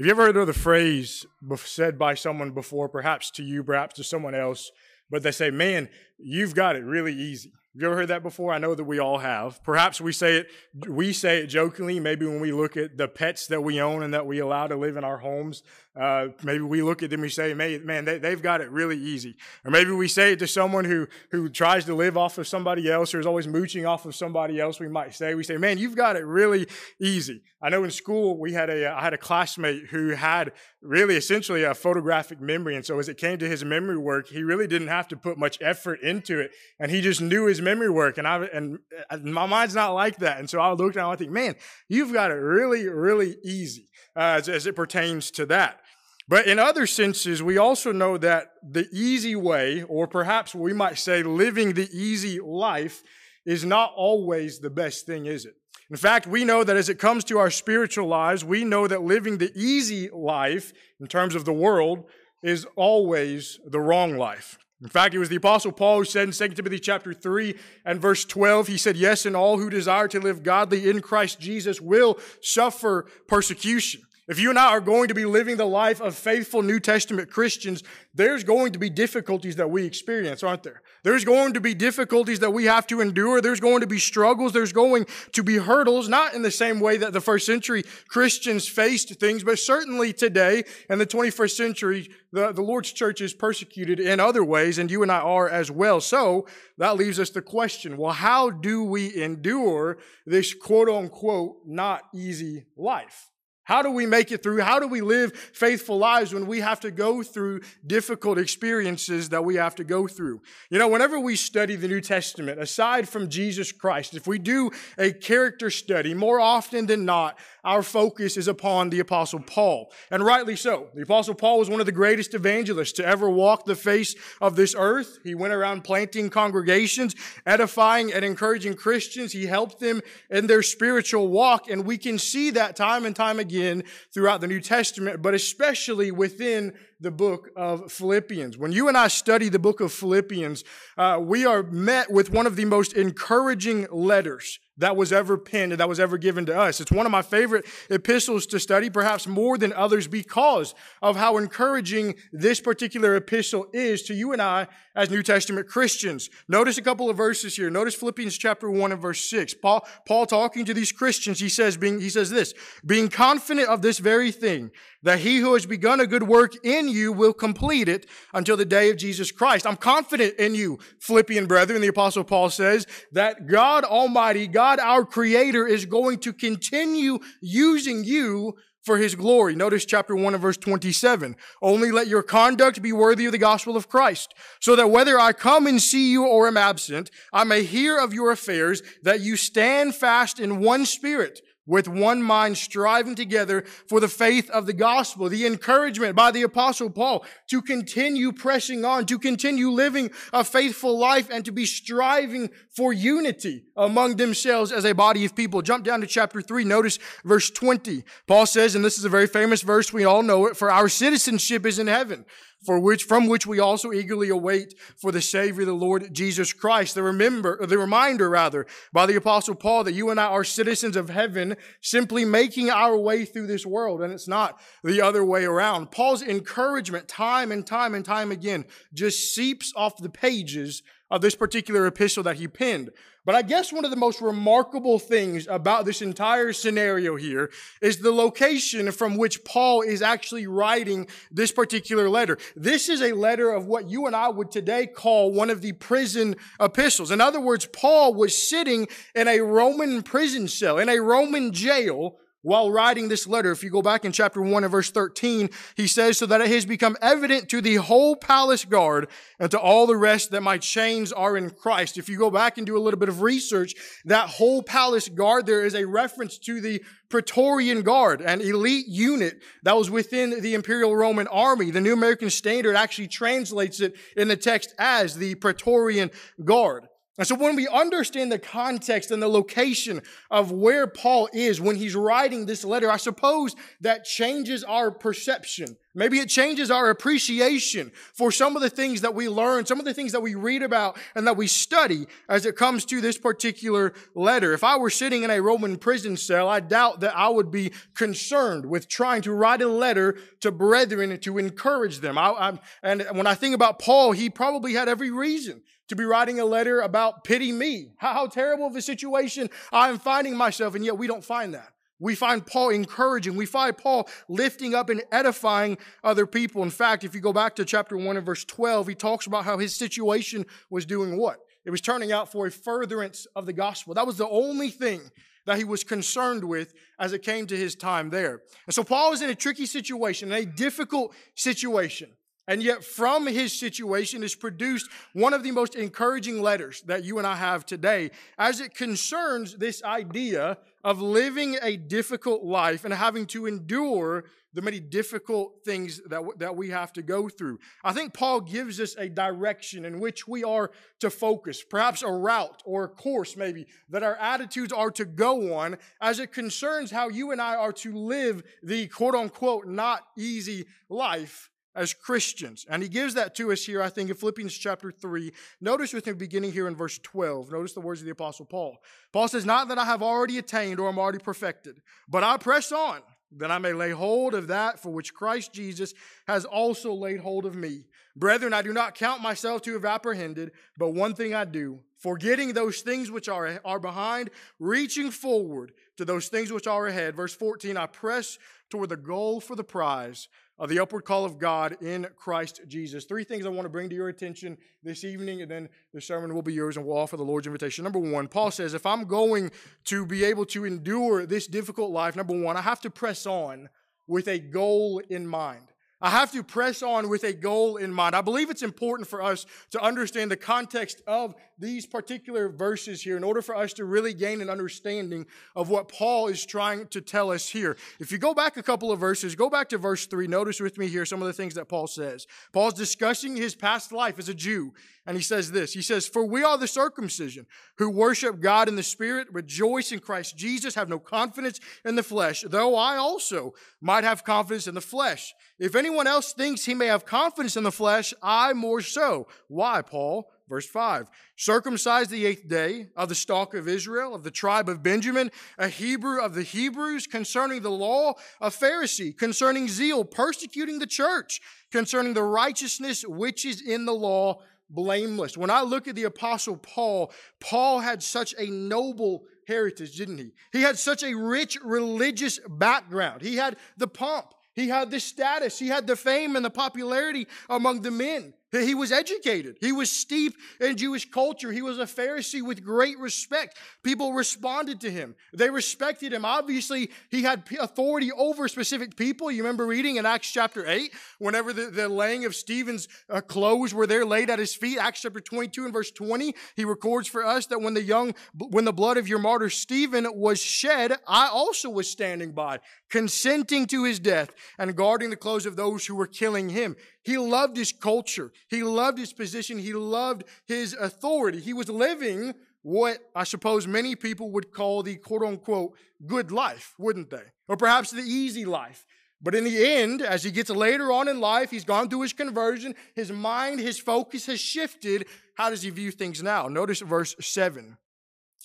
Have you ever heard of the phrase said by someone before, perhaps to you, perhaps to someone else, but they say, man, you've got it really easy. Have you ever heard that before? I know that we all have. Perhaps we say it, we say it jokingly, maybe when we look at the pets that we own and that we allow to live in our homes. Uh, maybe we look at them and we say, man, they, they've got it really easy. Or maybe we say it to someone who, who tries to live off of somebody else or is always mooching off of somebody else, we might say. We say, man, you've got it really easy. I know in school we had a, I had a classmate who had really essentially a photographic memory. And so as it came to his memory work, he really didn't have to put much effort into it. And he just knew his memory work. And I, and my mind's not like that. And so I looked and I think, man, you've got it really, really easy uh, as, as it pertains to that. But in other senses, we also know that the easy way, or perhaps we might say living the easy life, is not always the best thing, is it? In fact, we know that as it comes to our spiritual lives, we know that living the easy life in terms of the world is always the wrong life. In fact, it was the apostle Paul who said in 2 Timothy chapter 3 and verse 12, he said, yes, and all who desire to live godly in Christ Jesus will suffer persecution. If you and I are going to be living the life of faithful New Testament Christians, there's going to be difficulties that we experience, aren't there? There's going to be difficulties that we have to endure. There's going to be struggles. There's going to be hurdles, not in the same way that the first century Christians faced things, but certainly today in the 21st century, the, the Lord's church is persecuted in other ways, and you and I are as well. So that leaves us the question, well, how do we endure this quote unquote not easy life? How do we make it through? How do we live faithful lives when we have to go through difficult experiences that we have to go through? You know, whenever we study the New Testament, aside from Jesus Christ, if we do a character study, more often than not, our focus is upon the Apostle Paul. And rightly so. The Apostle Paul was one of the greatest evangelists to ever walk the face of this earth. He went around planting congregations, edifying and encouraging Christians. He helped them in their spiritual walk. And we can see that time and time again again throughout the New Testament, but especially within the book of Philippians. When you and I study the book of Philippians, uh, we are met with one of the most encouraging letters that was ever penned and that was ever given to us. It's one of my favorite epistles to study, perhaps more than others because of how encouraging this particular epistle is to you and I as New Testament Christians. Notice a couple of verses here. Notice Philippians chapter 1 and verse 6. Paul, Paul talking to these Christians, he says, being, he says this, being confident of this very thing, that he who has begun a good work in you will complete it until the day of Jesus Christ. I'm confident in you, Philippian brethren. The apostle Paul says that God Almighty, God our creator is going to continue using you for his glory. Notice chapter 1 and verse 27. Only let your conduct be worthy of the gospel of Christ, so that whether I come and see you or am absent, I may hear of your affairs, that you stand fast in one spirit, with one mind striving together for the faith of the gospel. The encouragement by the apostle Paul to continue pressing on, to continue living a faithful life and to be striving for unity among themselves as a body of people. Jump down to chapter three. Notice verse 20. Paul says, and this is a very famous verse. We all know it. For our citizenship is in heaven for which, from which we also eagerly await for the Savior, the Lord Jesus Christ. The remember, the reminder rather, by the apostle Paul that you and I are citizens of heaven, simply making our way through this world. And it's not the other way around. Paul's encouragement time and time and time again just seeps off the pages of this particular epistle that he penned. But I guess one of the most remarkable things about this entire scenario here is the location from which Paul is actually writing this particular letter. This is a letter of what you and I would today call one of the prison epistles. In other words, Paul was sitting in a Roman prison cell, in a Roman jail, while writing this letter, if you go back in chapter 1 and verse 13, he says, So that it has become evident to the whole palace guard and to all the rest that my chains are in Christ. If you go back and do a little bit of research, that whole palace guard there is a reference to the Praetorian Guard, an elite unit that was within the Imperial Roman Army. The New American Standard actually translates it in the text as the Praetorian Guard. And so when we understand the context and the location of where Paul is when he's writing this letter, I suppose that changes our perception Maybe it changes our appreciation for some of the things that we learn, some of the things that we read about and that we study as it comes to this particular letter. If I were sitting in a Roman prison cell, I doubt that I would be concerned with trying to write a letter to brethren to encourage them. I, and when I think about Paul, he probably had every reason to be writing a letter about pity me. How, terrible of a situation I am finding myself, and yet we don't find that. We find Paul encouraging. We find Paul lifting up and edifying other people. In fact, if you go back to chapter 1 and verse 12, he talks about how his situation was doing what? It was turning out for a furtherance of the gospel. That was the only thing that he was concerned with as it came to his time there. And so Paul is in a tricky situation, a difficult situation. And yet, from his situation is produced one of the most encouraging letters that you and I have today as it concerns this idea of living a difficult life and having to endure the many difficult things that, that we have to go through. I think Paul gives us a direction in which we are to focus, perhaps a route or a course, maybe, that our attitudes are to go on as it concerns how you and I are to live the quote unquote not easy life as Christians. And he gives that to us here, I think, in Philippians chapter 3. Notice with me beginning here in verse 12. Notice the words of the Apostle Paul. Paul says, Not that I have already attained or am already perfected, but I press on, that I may lay hold of that for which Christ Jesus has also laid hold of me. Brethren, I do not count myself to have apprehended, but one thing I do, forgetting those things which are, are behind, reaching forward to those things which are ahead. Verse 14, I press toward the goal for the prize of the upward call of God in Christ Jesus. Three things I want to bring to your attention this evening, and then the sermon will be yours and we'll offer the Lord's invitation. Number one, Paul says, if I'm going to be able to endure this difficult life, number one, I have to press on with a goal in mind. I have to press on with a goal in mind. I believe it's important for us to understand the context of these particular verses here in order for us to really gain an understanding of what Paul is trying to tell us here. If you go back a couple of verses, go back to verse 3, notice with me here some of the things that Paul says. Paul's discussing his past life as a Jew, and he says this He says, For we are the circumcision who worship God in the Spirit, rejoice in Christ Jesus, have no confidence in the flesh, though I also might have confidence in the flesh. If anyone else thinks he may have confidence in the flesh, I more so. Why, Paul? Verse 5 Circumcised the eighth day of the stock of Israel, of the tribe of Benjamin, a Hebrew of the Hebrews, concerning the law, a Pharisee, concerning zeal, persecuting the church, concerning the righteousness which is in the law, blameless. When I look at the Apostle Paul, Paul had such a noble heritage, didn't he? He had such a rich religious background. He had the pomp. He had the status, he had the fame and the popularity among the men. He was educated. He was steeped in Jewish culture. He was a Pharisee with great respect. People responded to him. They respected him. Obviously, he had authority over specific people. You remember reading in Acts chapter 8, whenever the, the laying of Stephen's uh, clothes were there laid at his feet, Acts chapter 22 and verse 20, he records for us that when the young, when the blood of your martyr Stephen was shed, I also was standing by, consenting to his death and guarding the clothes of those who were killing him. He loved his culture. He loved his position. He loved his authority. He was living what I suppose many people would call the quote unquote good life, wouldn't they? Or perhaps the easy life. But in the end, as he gets later on in life, he's gone through his conversion, his mind, his focus has shifted. How does he view things now? Notice verse 7.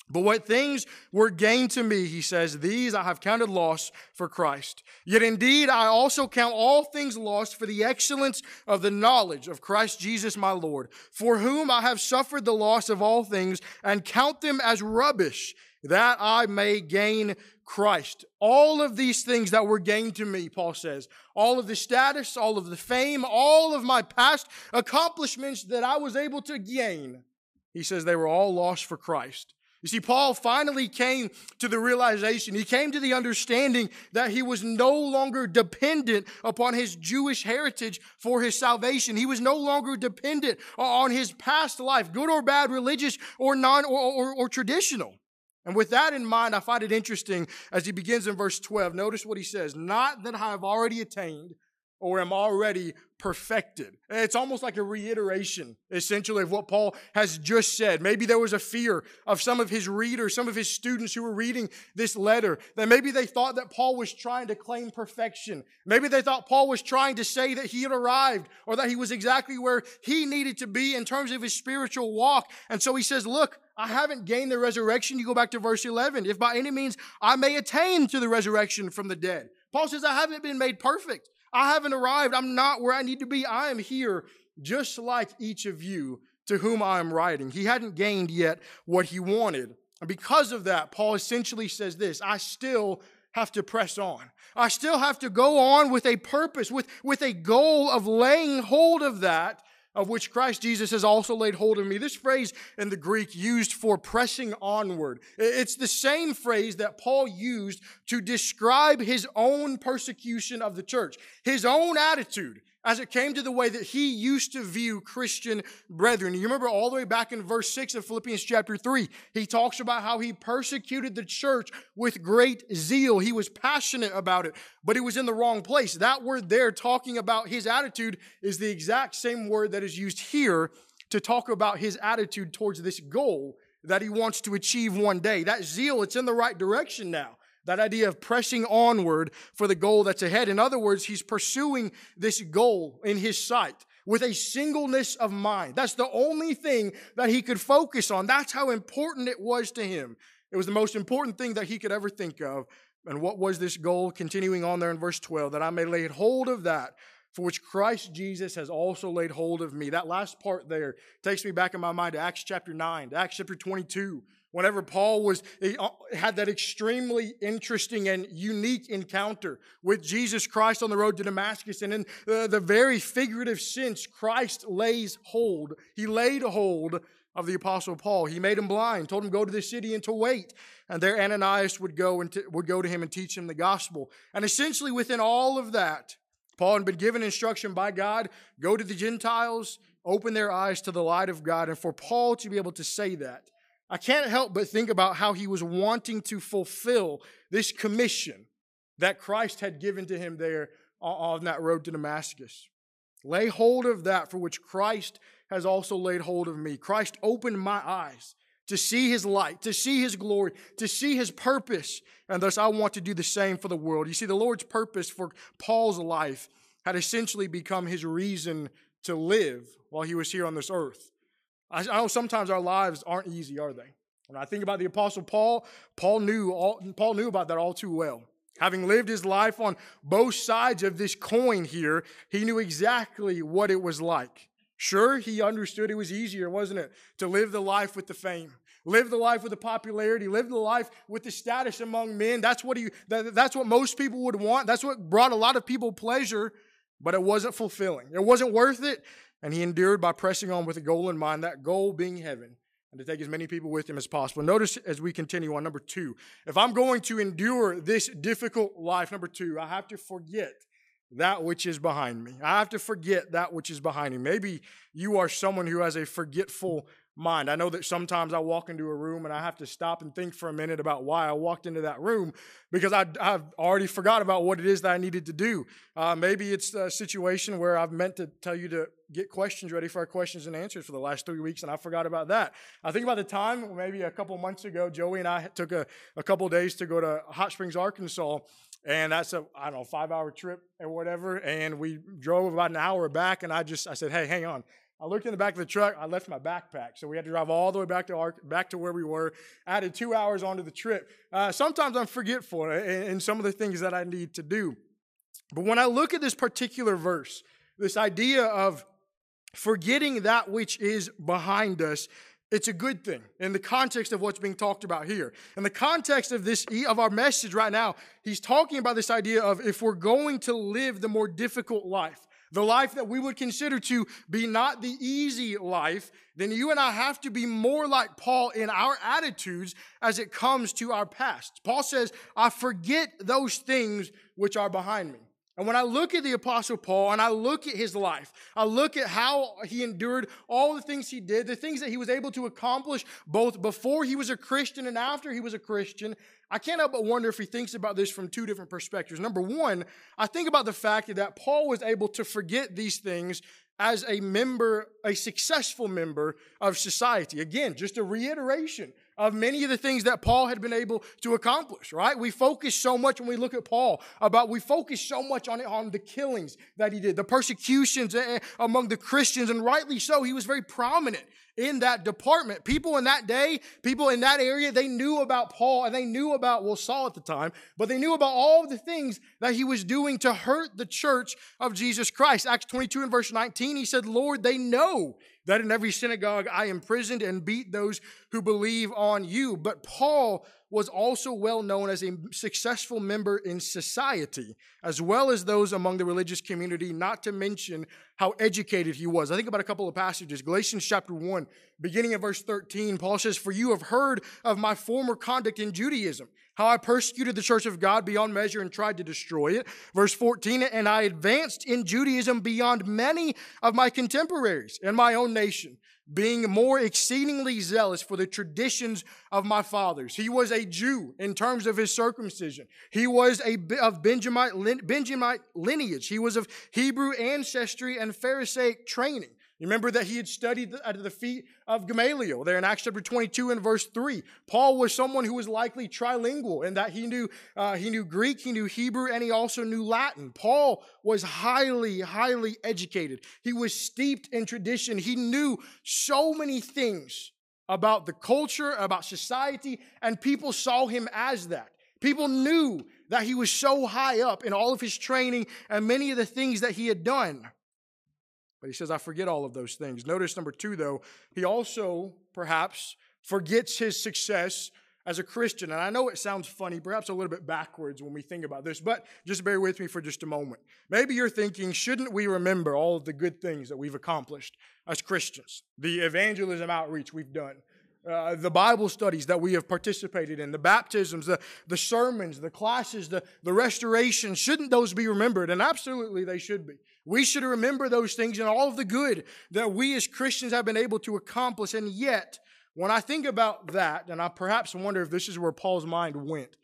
But what things were gained to me, he says, these I have counted loss for Christ. Yet indeed I also count all things lost for the excellence of the knowledge of Christ Jesus my Lord, for whom I have suffered the loss of all things and count them as rubbish, that I may gain Christ. All of these things that were gained to me, Paul says, all of the status, all of the fame, all of my past accomplishments that I was able to gain, he says they were all lost for Christ. You see, Paul finally came to the realization, he came to the understanding that he was no longer dependent upon his Jewish heritage for his salvation. He was no longer dependent on his past life, good or bad, religious or non or, or, or traditional. And with that in mind, I find it interesting as he begins in verse 12. Notice what he says Not that I have already attained or am already perfected. It's almost like a reiteration, essentially, of what Paul has just said. Maybe there was a fear of some of his readers, some of his students who were reading this letter, that maybe they thought that Paul was trying to claim perfection. Maybe they thought Paul was trying to say that he had arrived or that he was exactly where he needed to be in terms of his spiritual walk. And so he says, Look, I haven't gained the resurrection. You go back to verse 11. If by any means I may attain to the resurrection from the dead. Paul says, I haven't been made perfect. I haven't arrived. I'm not where I need to be. I am here just like each of you to whom I am writing. He hadn't gained yet what he wanted. And because of that, Paul essentially says this I still have to press on. I still have to go on with a purpose, with, with a goal of laying hold of that of which Christ Jesus has also laid hold of me. This phrase in the Greek used for pressing onward. It's the same phrase that Paul used to describe his own persecution of the church, his own attitude as it came to the way that he used to view Christian brethren. You remember all the way back in verse 6 of Philippians chapter 3, he talks about how he persecuted the church with great zeal. He was passionate about it, but he was in the wrong place. That word there, talking about his attitude, is the exact same word that is used here to talk about his attitude towards this goal that he wants to achieve one day. That zeal, it's in the right direction now. That idea of pressing onward for the goal that's ahead. In other words, he's pursuing this goal in his sight with a singleness of mind. That's the only thing that he could focus on. That's how important it was to him. It was the most important thing that he could ever think of. And what was this goal? Continuing on there in verse 12, that I may lay hold of that for which Christ Jesus has also laid hold of me. That last part there takes me back in my mind to Acts chapter 9, to Acts chapter 22, whenever Paul was uh, had that extremely interesting and unique encounter with Jesus Christ on the road to Damascus. And in the, the very figurative sense Christ lays hold he laid hold of the apostle Paul. He made him blind told him go to the city and to wait. And there Ananias would go and t- would go to him and teach him the gospel. And essentially within all of that Paul had been given instruction by God go to the Gentiles open their eyes to the light of God. And for Paul to be able to say that I can't help but think about how he was wanting to fulfill this commission that Christ had given to him there on that road to Damascus. Lay hold of that for which Christ has also laid hold of me. Christ opened my eyes to see his light, to see his glory, to see his purpose, and thus I want to do the same for the world. You see, the Lord's purpose for Paul's life had essentially become his reason to live while he was here on this earth. I, know sometimes our lives aren't easy, are they? When I think about the Apostle Paul, Paul knew all, Paul knew about that all too well. Having lived his life on both sides of this coin here, he knew exactly what it was like. Sure, he understood it was easier, wasn't it, to live the life with the fame, live the life with the popularity, live the life with the status among men. That's what he. That, that's what most people would want. That's what brought a lot of people pleasure, but it wasn't fulfilling. It wasn't worth it, and he endured by pressing on with a goal in mind, that goal being heaven, and to take as many people with him as possible. Notice as we continue on, number two, if I'm going to endure this difficult life, number two, I have to forget that which is behind me. I have to forget that which is behind me. Maybe you are someone who has a forgetful mind. I know that sometimes I walk into a room and I have to stop and think for a minute about why I walked into that room because I, have already forgot about what it is that I needed to do. Uh, maybe it's a situation where I've meant to tell you to get questions ready for our questions and answers for the last three weeks and I forgot about that. I think about the time, maybe a couple months ago, Joey and I took a, a couple days to go to Hot Springs, Arkansas. And that's a, I don't know, five hour trip or whatever. And we drove about an hour back and I just, I said, hey, hang on. I looked in the back of the truck. I left my backpack, so we had to drive all the way back to our, back to where we were. Added two hours onto the trip. Uh, sometimes I'm forgetful in, in some of the things that I need to do. But when I look at this particular verse, this idea of forgetting that which is behind us, it's a good thing in the context of what's being talked about here. In the context of this of our message right now, he's talking about this idea of if we're going to live the more difficult life, the life that we would consider to be not the easy life, then you and I have to be more like Paul in our attitudes as it comes to our past. Paul says, I forget those things which are behind me. And when I look at the Apostle Paul and I look at his life, I look at how he endured all the things he did, the things that he was able to accomplish both before he was a Christian and after he was a Christian, I can't help but wonder if he thinks about this from two different perspectives. Number one, I think about the fact that Paul was able to forget these things as a member, a successful member of society. Again, just a reiteration of many of the things that Paul had been able to accomplish, right? We focus so much when we look at Paul about, we focus so much on, it, on the killings that he did, the persecutions eh, eh, among the Christians, and rightly so. He was very prominent in that department. People in that day, people in that area, they knew about Paul and they knew about, well, Saul at the time, but they knew about all the things that he was doing to hurt the church of Jesus Christ. Acts 22 and verse 19, he said, Lord, they know that in every synagogue I imprisoned and beat those who believe on you. But Paul was also well known as a successful member in society, as well as those among the religious community, not to mention how educated he was. I think about a couple of passages. Galatians chapter 1, beginning of verse 13, Paul says, For you have heard of my former conduct in Judaism how I persecuted the church of God beyond measure and tried to destroy it. Verse 14, and I advanced in Judaism beyond many of my contemporaries in my own nation, being more exceedingly zealous for the traditions of my fathers. He was a Jew in terms of his circumcision. He was a of Benjamite, Benjamite lineage. He was of Hebrew ancestry and Pharisaic training. You remember that he had studied at the feet of Gamaliel there in Acts chapter 22 and verse 3. Paul was someone who was likely trilingual in that he knew, uh, he knew Greek, he knew Hebrew, and he also knew Latin. Paul was highly, highly educated. He was steeped in tradition. He knew so many things about the culture, about society, and people saw him as that. People knew that he was so high up in all of his training and many of the things that he had done. But he says, I forget all of those things. Notice number two, though, he also perhaps forgets his success as a Christian. And I know it sounds funny, perhaps a little bit backwards when we think about this, but just bear with me for just a moment. Maybe you're thinking, shouldn't we remember all of the good things that we've accomplished as Christians? The evangelism outreach we've done, uh, the Bible studies that we have participated in, the baptisms, the, the sermons, the classes, the, the restoration, shouldn't those be remembered? And absolutely they should be. We should remember those things and all of the good that we as Christians have been able to accomplish. And yet, when I think about that, and I perhaps wonder if this is where Paul's mind went,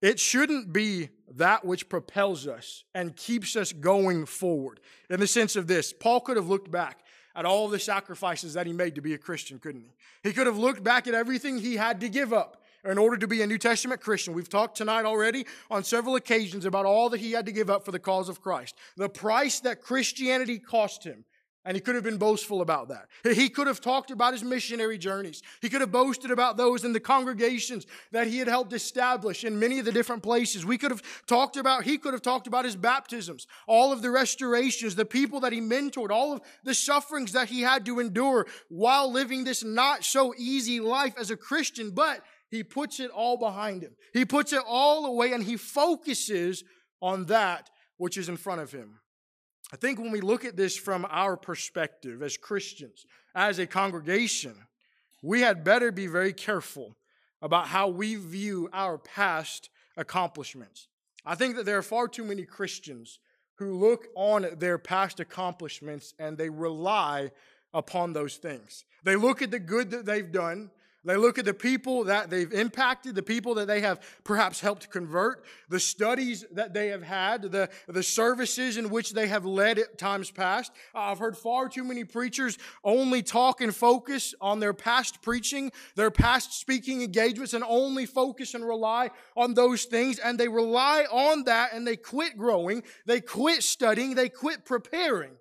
it shouldn't be that which propels us and keeps us going forward. In the sense of this, Paul could have looked back at all the sacrifices that he made to be a Christian, couldn't he? He could have looked back at everything he had to give up in order to be a New Testament Christian. We've talked tonight already on several occasions about all that he had to give up for the cause of Christ. The price that Christianity cost him and he could have been boastful about that. He could have talked about his missionary journeys. He could have boasted about those in the congregations that he had helped establish in many of the different places. We could have talked about, he could have talked about his baptisms, all of the restorations, the people that he mentored, all of the sufferings that he had to endure while living this not so easy life as a Christian. But he puts it all behind him. He puts it all away and he focuses on that which is in front of him. I think when we look at this from our perspective as Christians, as a congregation, we had better be very careful about how we view our past accomplishments. I think that there are far too many Christians who look on their past accomplishments and they rely upon those things. They look at the good that they've done, they look at the people that they've impacted, the people that they have perhaps helped convert, the studies that they have had, the, the services in which they have led at times past. I've heard far too many preachers only talk and focus on their past preaching, their past speaking engagements, and only focus and rely on those things. And they rely on that and they quit growing, they quit studying, they quit preparing.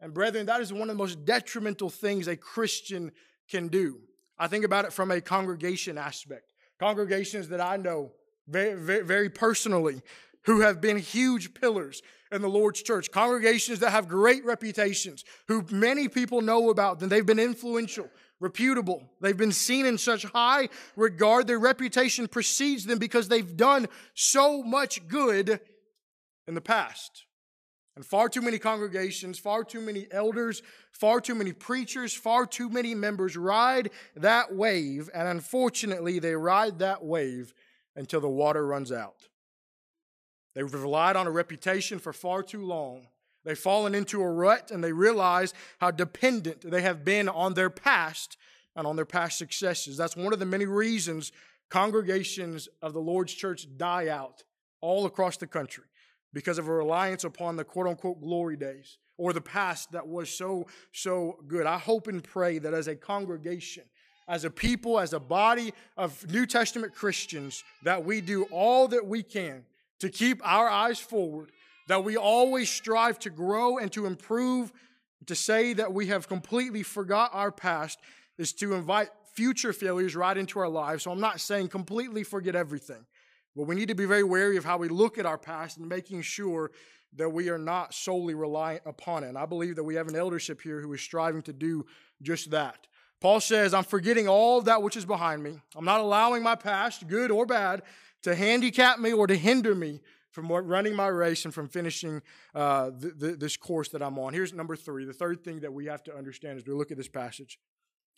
And brethren, that is one of the most detrimental things a Christian can do. I think about it from a congregation aspect. Congregations that I know very, very, very personally who have been huge pillars in the Lord's church. Congregations that have great reputations, who many people know about, and they've been influential, reputable. They've been seen in such high regard. Their reputation precedes them because they've done so much good in the past. And far too many congregations, far too many elders, far too many preachers, far too many members ride that wave. And unfortunately, they ride that wave until the water runs out. They've relied on a reputation for far too long. They've fallen into a rut and they realize how dependent they have been on their past and on their past successes. That's one of the many reasons congregations of the Lord's church die out all across the country because of a reliance upon the quote unquote glory days or the past that was so, so good. I hope and pray that as a congregation, as a people, as a body of New Testament Christians, that we do all that we can to keep our eyes forward, that we always strive to grow and to improve. To say that we have completely forgot our past is to invite future failures right into our lives. So I'm not saying completely forget everything, but we need to be very wary of how we look at our past and making sure that we are not solely reliant upon it. And I believe that we have an eldership here who is striving to do just that. Paul says, I'm forgetting all that which is behind me. I'm not allowing my past, good or bad, to handicap me or to hinder me from running my race and from finishing uh, th- th- this course that I'm on. Here's number three. The third thing that we have to understand as we look at this passage.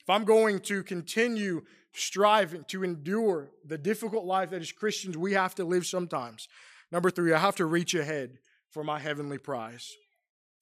If I'm going to continue striving to endure the difficult life that as Christians we have to live sometimes, number three, I have to reach ahead for my heavenly prize.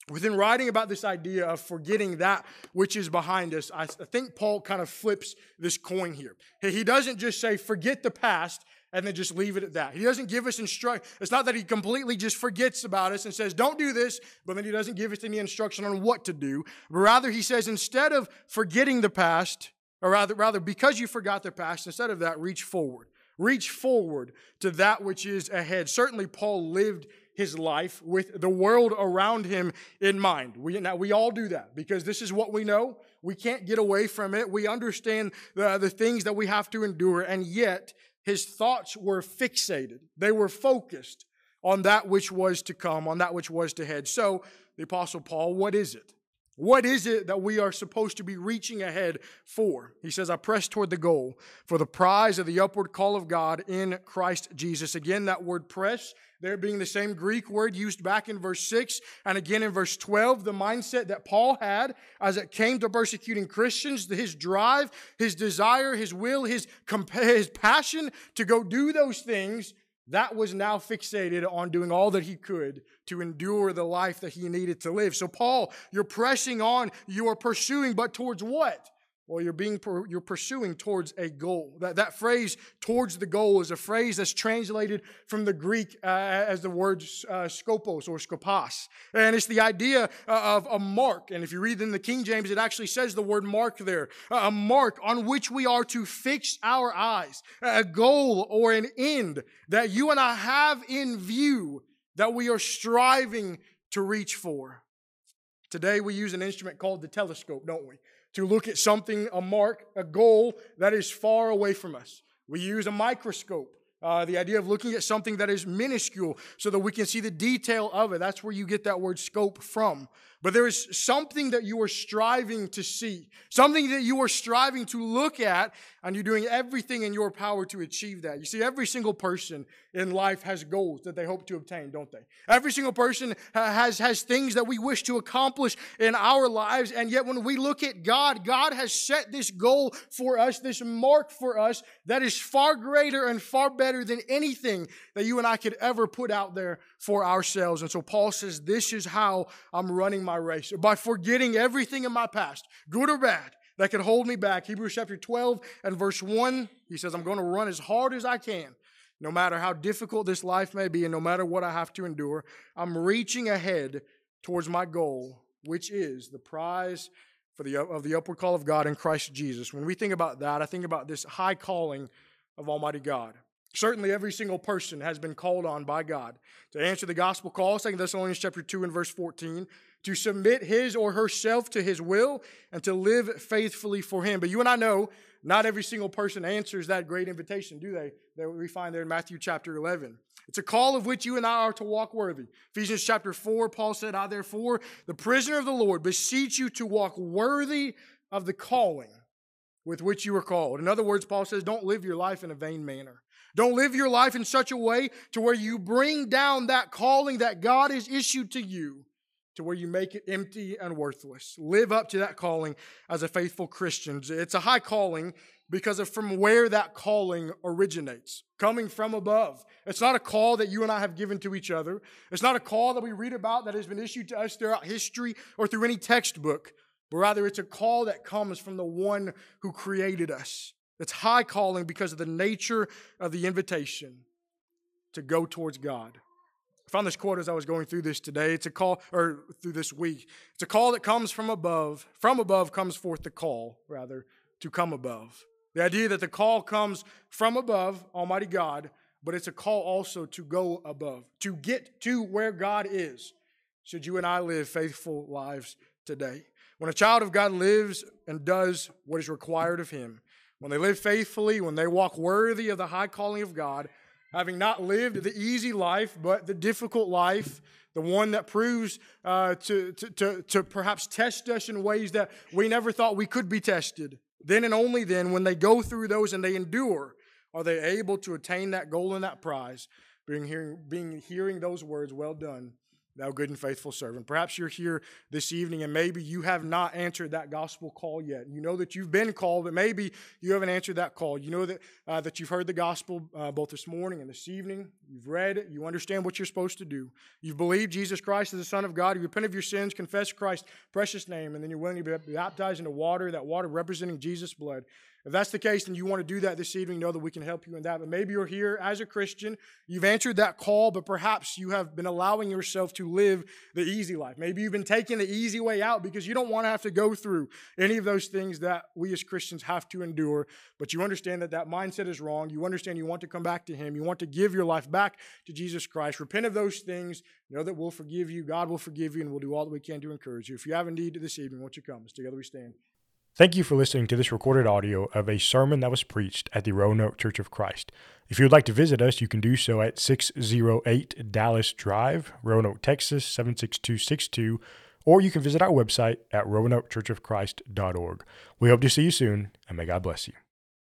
Within writing about this idea of forgetting that which is behind us, I think Paul kind of flips this coin here. He doesn't just say, forget the past and then just leave it at that. He doesn't give us instruction. It's not that he completely just forgets about us and says, don't do this, but then he doesn't give us any instruction on what to do. But rather, he says, instead of forgetting the past, or rather, rather, because you forgot the past, instead of that, reach forward. Reach forward to that which is ahead. Certainly, Paul lived his life with the world around him in mind. We, now, we all do that because this is what we know. We can't get away from it. We understand the, the things that we have to endure, and yet his thoughts were fixated. They were focused on that which was to come, on that which was to head. So, the Apostle Paul, what is it? What is it that we are supposed to be reaching ahead for? He says, I press toward the goal for the prize of the upward call of God in Christ Jesus. Again, that word press, there being the same Greek word used back in verse 6 and again in verse 12, the mindset that Paul had as it came to persecuting Christians, his drive, his desire, his will, his, his passion to go do those things that was now fixated on doing all that he could to endure the life that he needed to live. So, Paul, you're pressing on, you are pursuing, but towards what? Well, you're being you're pursuing towards a goal. That that phrase "towards the goal" is a phrase that's translated from the Greek uh, as the word uh, skopos or skopos, and it's the idea uh, of a mark. And if you read in the King James, it actually says the word "mark" there, a mark on which we are to fix our eyes, a goal or an end that you and I have in view that we are striving to reach for. Today we use an instrument called the telescope, don't we? To look at something, a mark, a goal that is far away from us. We use a microscope. Uh, the idea of looking at something that is minuscule so that we can see the detail of it. That's where you get that word scope from. But there is something that you are striving to see, something that you are striving to look at, and you're doing everything in your power to achieve that. You see, every single person in life has goals that they hope to obtain, don't they? Every single person has, has things that we wish to accomplish in our lives, and yet when we look at God, God has set this goal for us, this mark for us that is far greater and far better than anything that you and I could ever put out there for ourselves. And so Paul says, This is how I'm running my race by forgetting everything in my past, good or bad, that could hold me back. Hebrews chapter 12 and verse 1, he says, I'm going to run as hard as I can. No matter how difficult this life may be, and no matter what I have to endure, I'm reaching ahead towards my goal, which is the prize for the, of the upward call of God in Christ Jesus. When we think about that, I think about this high calling of Almighty God. Certainly every single person has been called on by God to answer the gospel call, 2 Thessalonians chapter 2 and verse 14, to submit his or herself to his will and to live faithfully for him. But you and I know not every single person answers that great invitation, do they? That we find there in Matthew chapter 11. It's a call of which you and I are to walk worthy. Ephesians chapter 4, Paul said, I therefore, the prisoner of the Lord, beseech you to walk worthy of the calling with which you were called. In other words, Paul says, don't live your life in a vain manner. Don't live your life in such a way to where you bring down that calling that God has issued to you to where you make it empty and worthless. Live up to that calling as a faithful Christian. It's a high calling because of from where that calling originates, coming from above. It's not a call that you and I have given to each other. It's not a call that we read about that has been issued to us throughout history or through any textbook, but rather it's a call that comes from the one who created us. It's high calling because of the nature of the invitation to go towards God. I found this quote as I was going through this today. It's a call, or through this week. It's a call that comes from above. From above comes forth the call, rather, to come above. The idea that the call comes from above, Almighty God, but it's a call also to go above, to get to where God is, should you and I live faithful lives today. When a child of God lives and does what is required of him, when they live faithfully, when they walk worthy of the high calling of God, having not lived the easy life, but the difficult life, the one that proves uh, to, to, to, to perhaps test us in ways that we never thought we could be tested. Then and only then, when they go through those and they endure, are they able to attain that goal and that prize, being hearing, being hearing those words, well done, thou good and faithful servant. Perhaps you're here this evening and maybe you have not answered that gospel call yet. You know that you've been called, but maybe you haven't answered that call. You know that, uh, that you've heard the gospel uh, both this morning and this evening. You've read it. You understand what you're supposed to do. You've believed Jesus Christ is the Son of God. You repent of your sins, confess Christ's precious name, and then you're willing to be baptized into water, that water representing Jesus' blood. If that's the case, and you want to do that this evening, know that we can help you in that. But maybe you're here as a Christian, you've answered that call, but perhaps you have been allowing yourself to live the easy life. Maybe you've been taking the easy way out because you don't want to have to go through any of those things that we as Christians have to endure. But you understand that that mindset is wrong. You understand you want to come back to Him. You want to give your life back to Jesus Christ. Repent of those things. Know that we'll forgive you. God will forgive you, and we'll do all that we can to encourage you. If you have a need this evening, won't you come? As together we stand. Thank you for listening to this recorded audio of a sermon that was preached at the Roanoke Church of Christ. If you would like to visit us, you can do so at 608 Dallas Drive, Roanoke, Texas 76262, or you can visit our website at roanokechurchofchrist.org. We hope to see you soon, and may God bless you.